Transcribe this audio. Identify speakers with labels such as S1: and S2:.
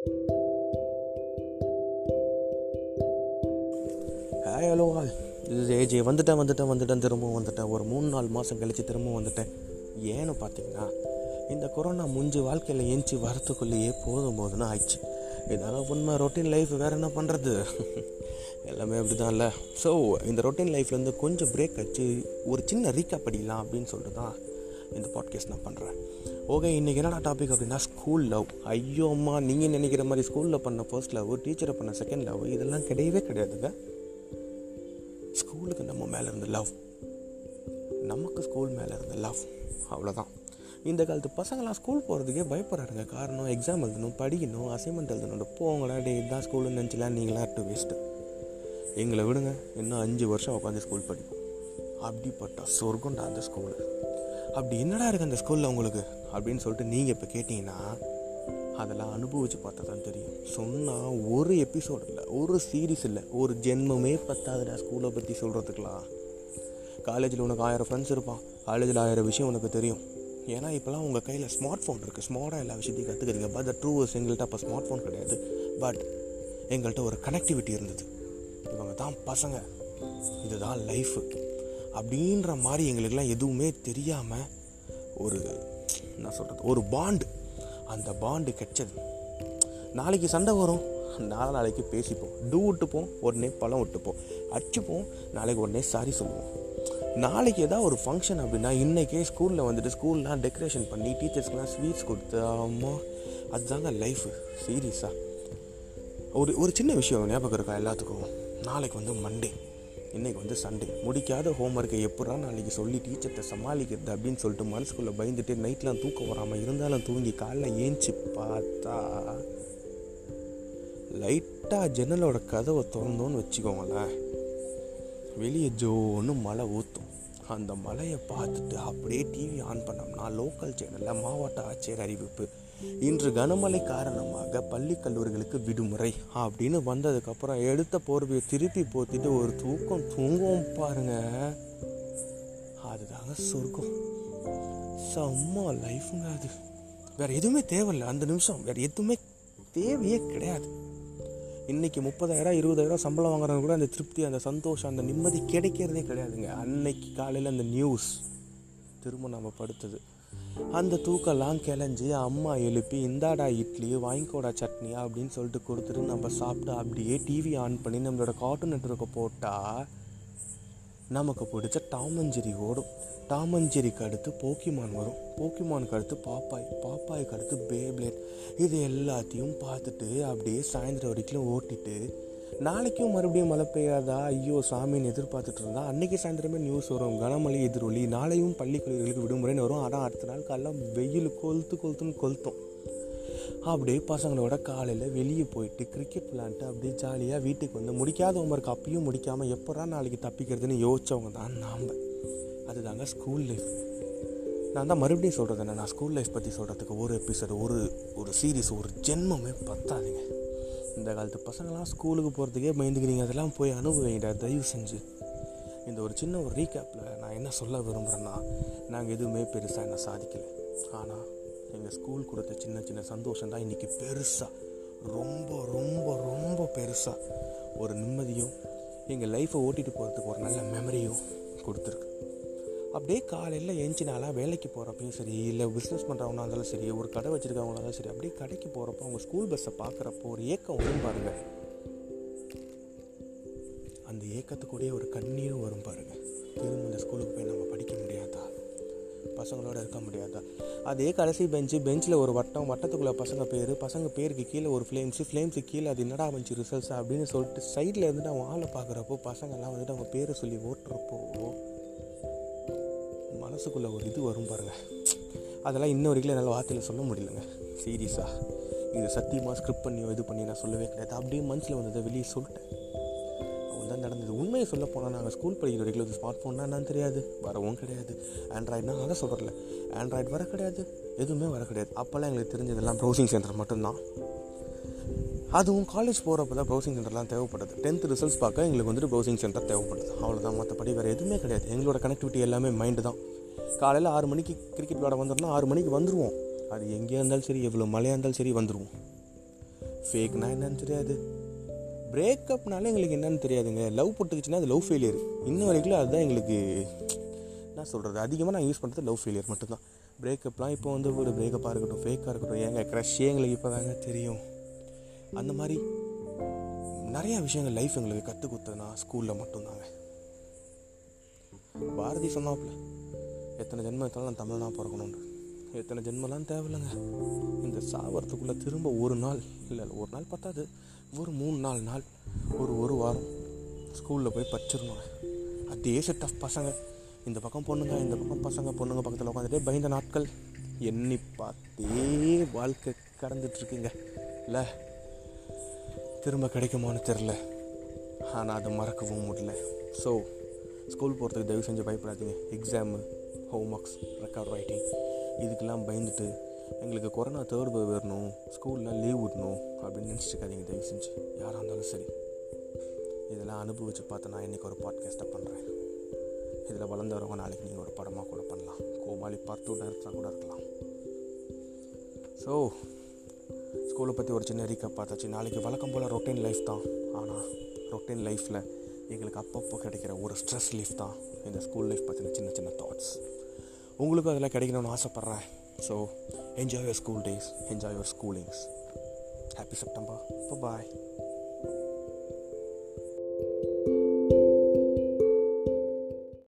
S1: Hi hello all இது AJ வந்துட்டேன் வந்துட்டேன் வந்துட்டேன் திரும்பவும் வந்துட்டேன். ஒரு மூணு நாலு மாதம் கழித்து திரும்பவும் வந்துட்டேன். ஏன்னு பார்த்தீங்கன்னா இந்த கொரோனா முடிஞ்சு வாழ்க்கையில் ஏஞ்சி வரத்துக்குள்ளேயே போதும் போதுன்னு ஆயிடுச்சு. இதான உண்மை ரொட்டீன் லைஃப் வேறு என்ன பண்ணுறது எல்லாமே அப்படி தான் இல்லை. ஸோ இந்த ரொட்டீன் லைஃப்லேருந்து கொஞ்சம் பிரேக் வச்சு ஒரு சின்ன ரீக்கப் படிக்கலாம் அப்படின்னு சொல்லிட்டு தான் இந்த பாட்காஸ்ட் நான் பண்ணுறேன் ஓகே இன்றைக்கி என்னடா டாபிக் அப்படின்னா ஸ்கூல் லவ் ஐயோ அம்மா நீங்கள் நினைக்கிற மாதிரி ஸ்கூலில் பண்ண ஃபர்ஸ்ட் லவ் டீச்சரை பண்ண செகண்ட் லவ் இதெல்லாம் கிடையவே கிடையாதுங்க. ஸ்கூலுக்கு நம்ம மேலே இருந்த லவ் நமக்கு ஸ்கூல் மேலே இருந்த லவ் அவ்வளோதான் இந்த காலத்து பசங்களாம் ஸ்கூல் போகிறதுக்கே பயப்படுறாருங்க காரணம் எக்ஸாம் எழுதணும் படிக்கணும் அசைன்மெண்ட் எழுதணும் போங்களா டே இதுதான் ஸ்கூலுன்னு நினச்சிலாம் நீங்களாம் டூ வேஸ்ட்டு எங்களை விடுங்க இன்னும் அஞ்சு வருஷம் உட்காந்து ஸ்கூல் படிப்போம். அப்படிப்பட்ட சொர்க்கம்டா அந்த ஸ்கூலு அப்படி என்னடா இருக்குது அந்த ஸ்கூலில் உங்களுக்கு? அப்படின்னு சொல்லிட்டு நீங்கள் இப்போ கேட்டிங்கன்னா அதெல்லாம் அனுபவித்து பார்த்தா தான் தெரியும். சொன்னால் ஒரு எபிசோட் இல்லை ஒரு சீரீஸ் இல்லை ஒரு ஜென்மமே பத்தாதுடா ஸ்கூலை பற்றி சொல்கிறதுக்கெலாம் காலேஜில் உனக்கு ஆயிரம் ஃப்ரெண்ட்ஸ் இருப்பான். காலேஜில் ஆயிரம் விஷயம் உனக்கு தெரியும். ஏன்னா இப்போலாம் உங்கள் கையில் ஸ்மார்ட் ஃபோன் இருக்குது ஸ்மார்ட்டாக எல்லா விஷயத்தையும் கற்றுக்கிறீங்க பட் த ட்ரூ எங்கள்கிட்ட அப்போ ஸ்மார்ட் ஃபோன் கிடையாது. பட் எங்கள்கிட்ட ஒரு கனெக்டிவிட்டி இருந்தது. இவங்க தான் பசங்க. இதுதான் லைஃபு அப்படின்ற மாதிரி எங்களுக்கெல்லாம் எதுவுமே தெரியாமல் ஒரு என்ன சொல்கிறது ஒரு பாண்டு அந்த பாண்டு கிடச்சது. நாளைக்கு சண்டை வரும். நாலு நாளைக்கு பேசிப்போம். டூ விட்டுப்போம் உடனே பழம் விட்டுப்போம். அடிச்சுப்போம் நாளைக்கு உடனே சாரி சொல்லுவோம். நாளைக்கு ஏதாவது ஒரு ஃபங்க்ஷன் அப்படின்னா இன்றைக்கே ஸ்கூலில் வந்துட்டு ஸ்கூல்லாம் டெக்கரேஷன் பண்ணி டீச்சர்ஸ்க்கெலாம் ஸ்வீட்ஸ் கொடுத்து அம்மா அதுதாங்க லைஃபு சீரியஸாக ஒரு ஒரு சின்ன விஷயம் ஞாபகம் இருக்கா எல்லாத்துக்கும்? நாளைக்கு வந்து மண்டே இன்றைக்கி வந்து சண்டே முடிக்காத ஹோம்ஒர்க்கை எப்படா நாளைக்கு சொல்லி டீச்சர்கிட்ட சமாளிக்கிறது அப்படின்னு சொல்லிட்டு மனசுக்குள்ளே பயந்துட்டு நைட்லாம் தூக்கம் வராமல் இருந்தாலும் தூங்கி காலைல ஏஞ்சி பார்த்தா லைட்டாக ஜன்னலோட கதவை திறந்தோன்னு வச்சுக்கோங்களேன். வெளியே ஜோன்னு மழை ஊற்றும் அந்த மலையை பார்த்துட்டு அப்படியே டிவி ஆன் பண்ணோம்னா லோக்கல் சேனலில் மாவட்ட ஆட்சியர் அறிவிப்பு. இன்று கனமழை காரணமாக பள்ளி கல்லூரிகளுக்கு விடுமுறை. அப்படின்னு வந்ததுக்கப்புறம் எடுத்த போர்வையை திருப்பி போத்திட்டு ஒரு தூக்கம் தூங்குவோம் பாருங்க. அதுதாங்க சொர்க்கம். செம்ம லைஃபுங்க அது. வேற எதுவுமே தேவையில்ல அந்த நிமிஷம். வேற எதுவுமே தேவையே கிடையாது. இன்னைக்கு முப்பதாயிரம் இருபதாயிரம் சம்பளம் வாங்குறவங்க கூட அந்த திருப்தி அந்த சந்தோஷம் அந்த நிம்மதி கிடைக்கிறதே கிடையாதுங்க. அன்னைக்கு காலையில் அந்த நியூஸ் திரும்ப நம்ம படுத்தது. அந்த தூக்கெல்லாம் கிளஞ்சி அம்மா எழுப்பி இந்தாடா இட்லி வாங்கிக்கோடா சட்னியா அப்படின்னு சொல்லிட்டு கொடுத்துட்டு நம்ம சாப்பிட்டு அப்படியே டிவி ஆன் பண்ணி நம்மளோட கார்ட்டூன் நெட்ஒர்க்கை போட்டால் நமக்கு பிடிச்ச டாமஞ்சேரி ஓடும். டாமஞ்சேரிக்கு அடுத்து போக்கிமான் வரும். போக்கிமானுக்கு அடுத்து பாப்பாய் பாப்பாய்க்கு அடுத்து பேப்ளேட் இது எல்லாத்தையும் பார்த்துட்டு அப்படியே சாயந்தரம் வரைக்கும் ஓட்டிட்டு நாளைக்கும் மறுபடியும் மழை பெய்யாதா? ஐயோ சாமின்னு எதிர்பார்த்துட்டு இருந்தா. அன்னைக்கு சாயந்தரமே நியூஸ் வரும். கனமழை எதிரொலி. நாளையும் பள்ளி கல்லூரிகளுக்கு விடுமுறைன்னு வரும். ஆனால் அடுத்த நாள் காலைல வெயில் கொளுத்து கொளுத்துன்னு கொளுத்தும். அப்படியே பசங்களோட காலையில் வெளியே போயிட்டு கிரிக்கெட் விளாண்டுட்டு அப்படியே ஜாலியாக வீட்டுக்கு வந்து முடிக்காத ஹோம்ஒர்க் அப்பயும் முடிக்காமல் எப்படா நாளைக்கு தப்பிக்கிறதுன்னு யோசிச்சவங்க தான் நாம். அதுதாங்க ஸ்கூல் லைஃப் நான் தான் மறுபடியும் சொல்கிறது என்ன? நான் ஸ்கூல் லைஃப் பற்றி சொல்கிறதுக்கு ஒரு எபிசோடு ஒரு ஒரு சீரீஸ் ஒரு ஜென்மமே பத்தாதுங்க. இந்த காலத்து பசங்களாம் ஸ்கூலுக்கு போகிறதுக்கே பயந்துக்கிறீங்க. அதெல்லாம் போய் அனுபவிங்கடா தயவு செஞ்சு. இந்த ஒரு சின்ன ஒரு ரீகேப்பில் நான் என்ன சொல்ல விரும்புகிறேன்னா நாங்கள் எதுவுமே பெருசாக என்ன சாதிக்கலை. ஆனால் எங்கள் ஸ்கூல் கொடுத்த சின்ன சின்ன சந்தோஷம் தான் இன்றைக்கி பெருசாக ரொம்ப ரொம்ப ரொம்ப பெருசாக ஒரு நிம்மதியும் எங்கள் லைஃப்பை ஓட்டிகிட்டு போகிறதுக்கு ஒரு நல்ல மெமரியும் கொடுத்துருக்கு. அப்படியே காலையில் ஏஞ்சினாலாம் வேலைக்கு போகிறப்பையும் சரி இல்லை பிஸ்னஸ் பண்ணுறவங்களா இருந்தாலும் சரி ஒரு கடை வச்சுருக்கவங்களா இருந்தாலும் சரி அப்படியே கடைக்கு போகிறப்போ அவங்க ஸ்கூல் பஸ்ஸை பார்க்குறப்போ ஒரு ஏக்கம் வரும் பாருங்கள் அந்த ஏக்கத்துக்கூடயே ஒரு கண்ணீரும் வரும் பாருங்க. திரும்ப இந்த ஸ்கூலுக்கு போய் நம்ம படிக்க முடியாதா? பசங்களோட இருக்க முடியாதா? அதே கடைசி பெஞ்சு பெஞ்சில் ஒரு வட்டம் வட்டத்துக்குள்ளே பசங்க பேர் பசங்க பேருக்கு கீழே ஒரு ஃப்ளேம்ஸு ஃப்ளேம்ஸுக்கு கீழே அது என்னடா வந்துச்சு ரிசல்ட்ஸ் அப்படின்னு சொல்லிட்டு சைடில் இருந்துட்டு அவன் ஆளை பார்க்குறப்போ பசங்கள்லாம் வந்துட்டு அவங்க பேரை சொல்லி ஓட்டுறப்போ மனசுக்குள்ளே ஒரு இது வரும் பாருங்கள் அதெல்லாம் இன்ன வரைக்கும் என்னால் வார்த்தையில் சொல்ல முடியலங்க. சீரியஸாக இது சத்தியமாக ஸ்கிரிப்ட் பண்ணியோ இது பண்ணி நான் சொல்லவே கிடையாது. அப்படியே மனசில் வந்ததை வெளியே சொல்லிட்டேன். தான் நடந்தது. உண்மையை சொல்ல போனால் நாங்கள் ஸ்கூல் படிக்கிற வரைக்கும் ஒரு ஸ்மார்ட் ஃபோன்னா என்னன்னு தெரியாது. வரவும் கிடையாது. ஆண்ட்ராய்டுனா அதை சொல்கிறல ஆண்ட்ராய்டு வர கிடையாது. எதுவுமே வர கிடையாது. அப்போல்லாம் எங்களுக்கு தெரிஞ்சதெல்லாம் ப்ரௌசிங் சென்டர் மட்டும்தான். அதுவும் காலேஜ் போகிறப்ப தான் ப்ரௌசிங் சென்டர்லாம் தேவைப்படுது. டென்த் ரிசல்ட்ஸ் பார்க்க எங்களுக்கு வந்துட்டு ப்ரௌசிங் சென்டர் தேவைப்படுது. அவ்வளோதான் மற்றபடி வேறு எதுவுமே கிடையாது. எங்களோட கனெக்டிவிட்டி எல்லாமே மைண்டு தான். காலையில் ஆறு மணிக்கு கிரிக்கெட் விளாட வந்துடணும் ஆறு மணிக்கு வந்துடுவோம் அது எங்கேயா இருந்தாலும் சரி எவ்வளோ மழையாக இருந்தாலும் சரி வந்துடுவோம் ஃபேக்னா என்னன்னு தெரியாது. பிரேக்கப்னால எங்களுக்கு என்னன்னு தெரியாதுங்க. லவ் போட்டுக்குச்சுன்னா அது லவ் ஃபெயிலியர் இன்ன வரைக்கும் அதுதான் எங்களுக்கு என்ன சொல்கிறது அதிகமாக நான் யூஸ் பண்ணுறது லவ் ஃபெயிலியர் மட்டும்தான். பிரேக்கப்லாம் இப்போ வந்து ஒரு பிரேக்கப்பாக இருக்கட்டும் ஃபேக்காக இருக்கட்டும் ஏங்க க்ரஷ்ஷே எங்களுக்கு இப்போ தாங்க தெரியும். அந்த மாதிரி நிறையா விஷயங்கள் லைஃப் எங்களுக்கு கற்றுக் கொடுத்ததுனா ஸ்கூலில் மட்டும்தாங்க. பாரதி சொன்னாப்புல எத்தனை ஜென்மம் எடுத்தாலும் நான் தமிழனாக பிறக்கணும்னு. எத்தனை ஜென்மெல்லாம் தேவையில்லைங்க. இந்த சாவரத்துக்குள்ளே திரும்ப ஒரு நாள் இல்லை இல்லை ஒரு நாள் பத்தாது. ஒரு மூணு நாலு நாள் ஒரு ஒரு வாரம் ஸ்கூலில் போய் படிச்சிடணுங்க அதே செட் ஆஃப் பசங்க. இந்த பக்கம் பொண்ணுங்க இந்த பக்கம் பசங்க பொண்ணுங்க பக்கத்தில் உட்காந்துட்டே பயந்த நாட்கள். எண்ணி பார்த்தே வாழ்க்கை கடந்துட்டுருக்குங்க இல்லை திரும்ப கிடைக்குமான்னு தெரில. ஆனால் அதை மறக்கவும் முடியல. ஸோ ஸ்கூல் போகிறதுக்கு தயவு செஞ்சு பயப்படாதீங்க. Exam home works record writing இதுக்கெல்லாம் பயந்துட்டு எங்களுக்கு கொரோனா தேர்ட் வேவ் வரணும் ஸ்கூலில் லீவ் விடணும் அப்படின்னு நினச்சிட்டுக்காதீங்க தயவு செஞ்சு. யாராக இருந்தாலும் சரி. இதெல்லாம் அனுபவித்து பார்த்து நான் இன்றைக்கி ஒரு பாட்காஸ்ட்டை பண்ணுறேன் இதில் வளர்ந்து வரவங்க நாளைக்கு நீங்கள் ஒரு படமாக கூட பண்ணலாம். கோமாளி பார்த்து டேரக்டராக கூட இருக்கலாம். ஸோ ஸ்கூலை பற்றி ஒரு சின்ன ரீக்கப் பார்த்தாச்சு. நாளைக்கு வழக்கம் போல் ரொட்டீன் லைஃப் தான். ஆனால் ரொட்டீன் லைஃப்பில் எங்களுக்கு அப்பப்போ கிடைக்கிற ஒரு ஸ்ட்ரெஸ் லீஃப் தான் இந்த ஸ்கூல் லைஃப் பற்றின சின்ன சின்ன தாட்ஸ் உங்களுக்கும் அதெல்லாம் கிடைக்கணும்னு ஆசைப்பட்றேன். So enjoy your school days enjoy your schoolings happy September bye